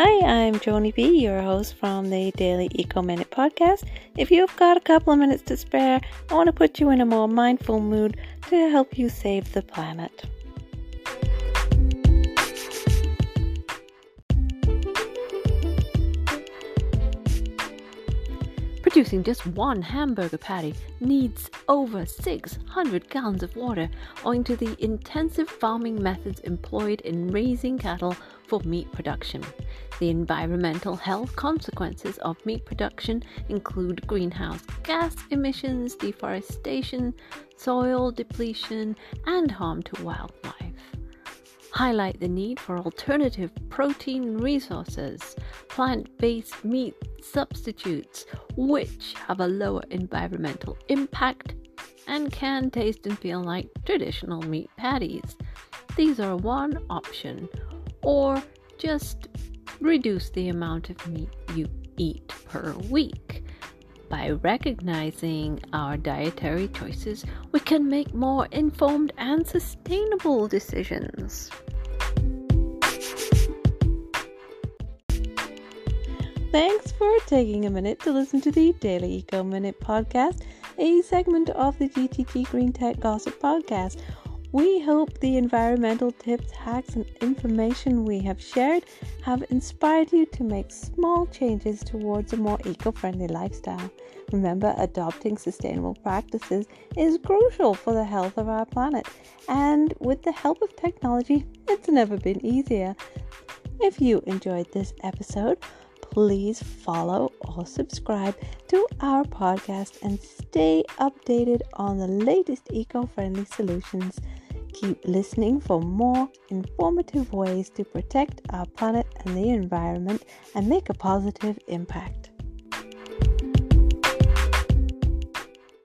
Hi, I'm Joni B, your host from the Daily Eco Minute podcast. If you've got a couple of minutes to spare, I want to put you in a more mindful mood to help you save the planet. Producing just one hamburger patty needs over 600 gallons of water owing to the intensive farming methods employed in raising cattle for meat production. The environmental health consequences of meat production include greenhouse gas emissions, deforestation, soil depletion, and harm to wildlife highlight the need for alternative protein resources, plant based meat substitutes, which have a lower environmental impact and can taste and feel like traditional meat patties. These are one option, or just reduce the amount of meat you eat per week. By recognizing our dietary choices, we can make more informed and sustainable decisions. Thanks for taking a minute to listen to the Daily Eco Minute podcast, a segment of the GTT Green Tech Gossip podcast. We hope the environmental tips, hacks, and information we have shared have inspired you to make small changes towards a more eco friendly lifestyle. Remember, adopting sustainable practices is crucial for the health of our planet, and with the help of technology, it's never been easier. If you enjoyed this episode, please follow or subscribe to our podcast and stay updated on the latest eco friendly solutions. Keep listening for more informative ways to protect our planet and the environment and make a positive impact.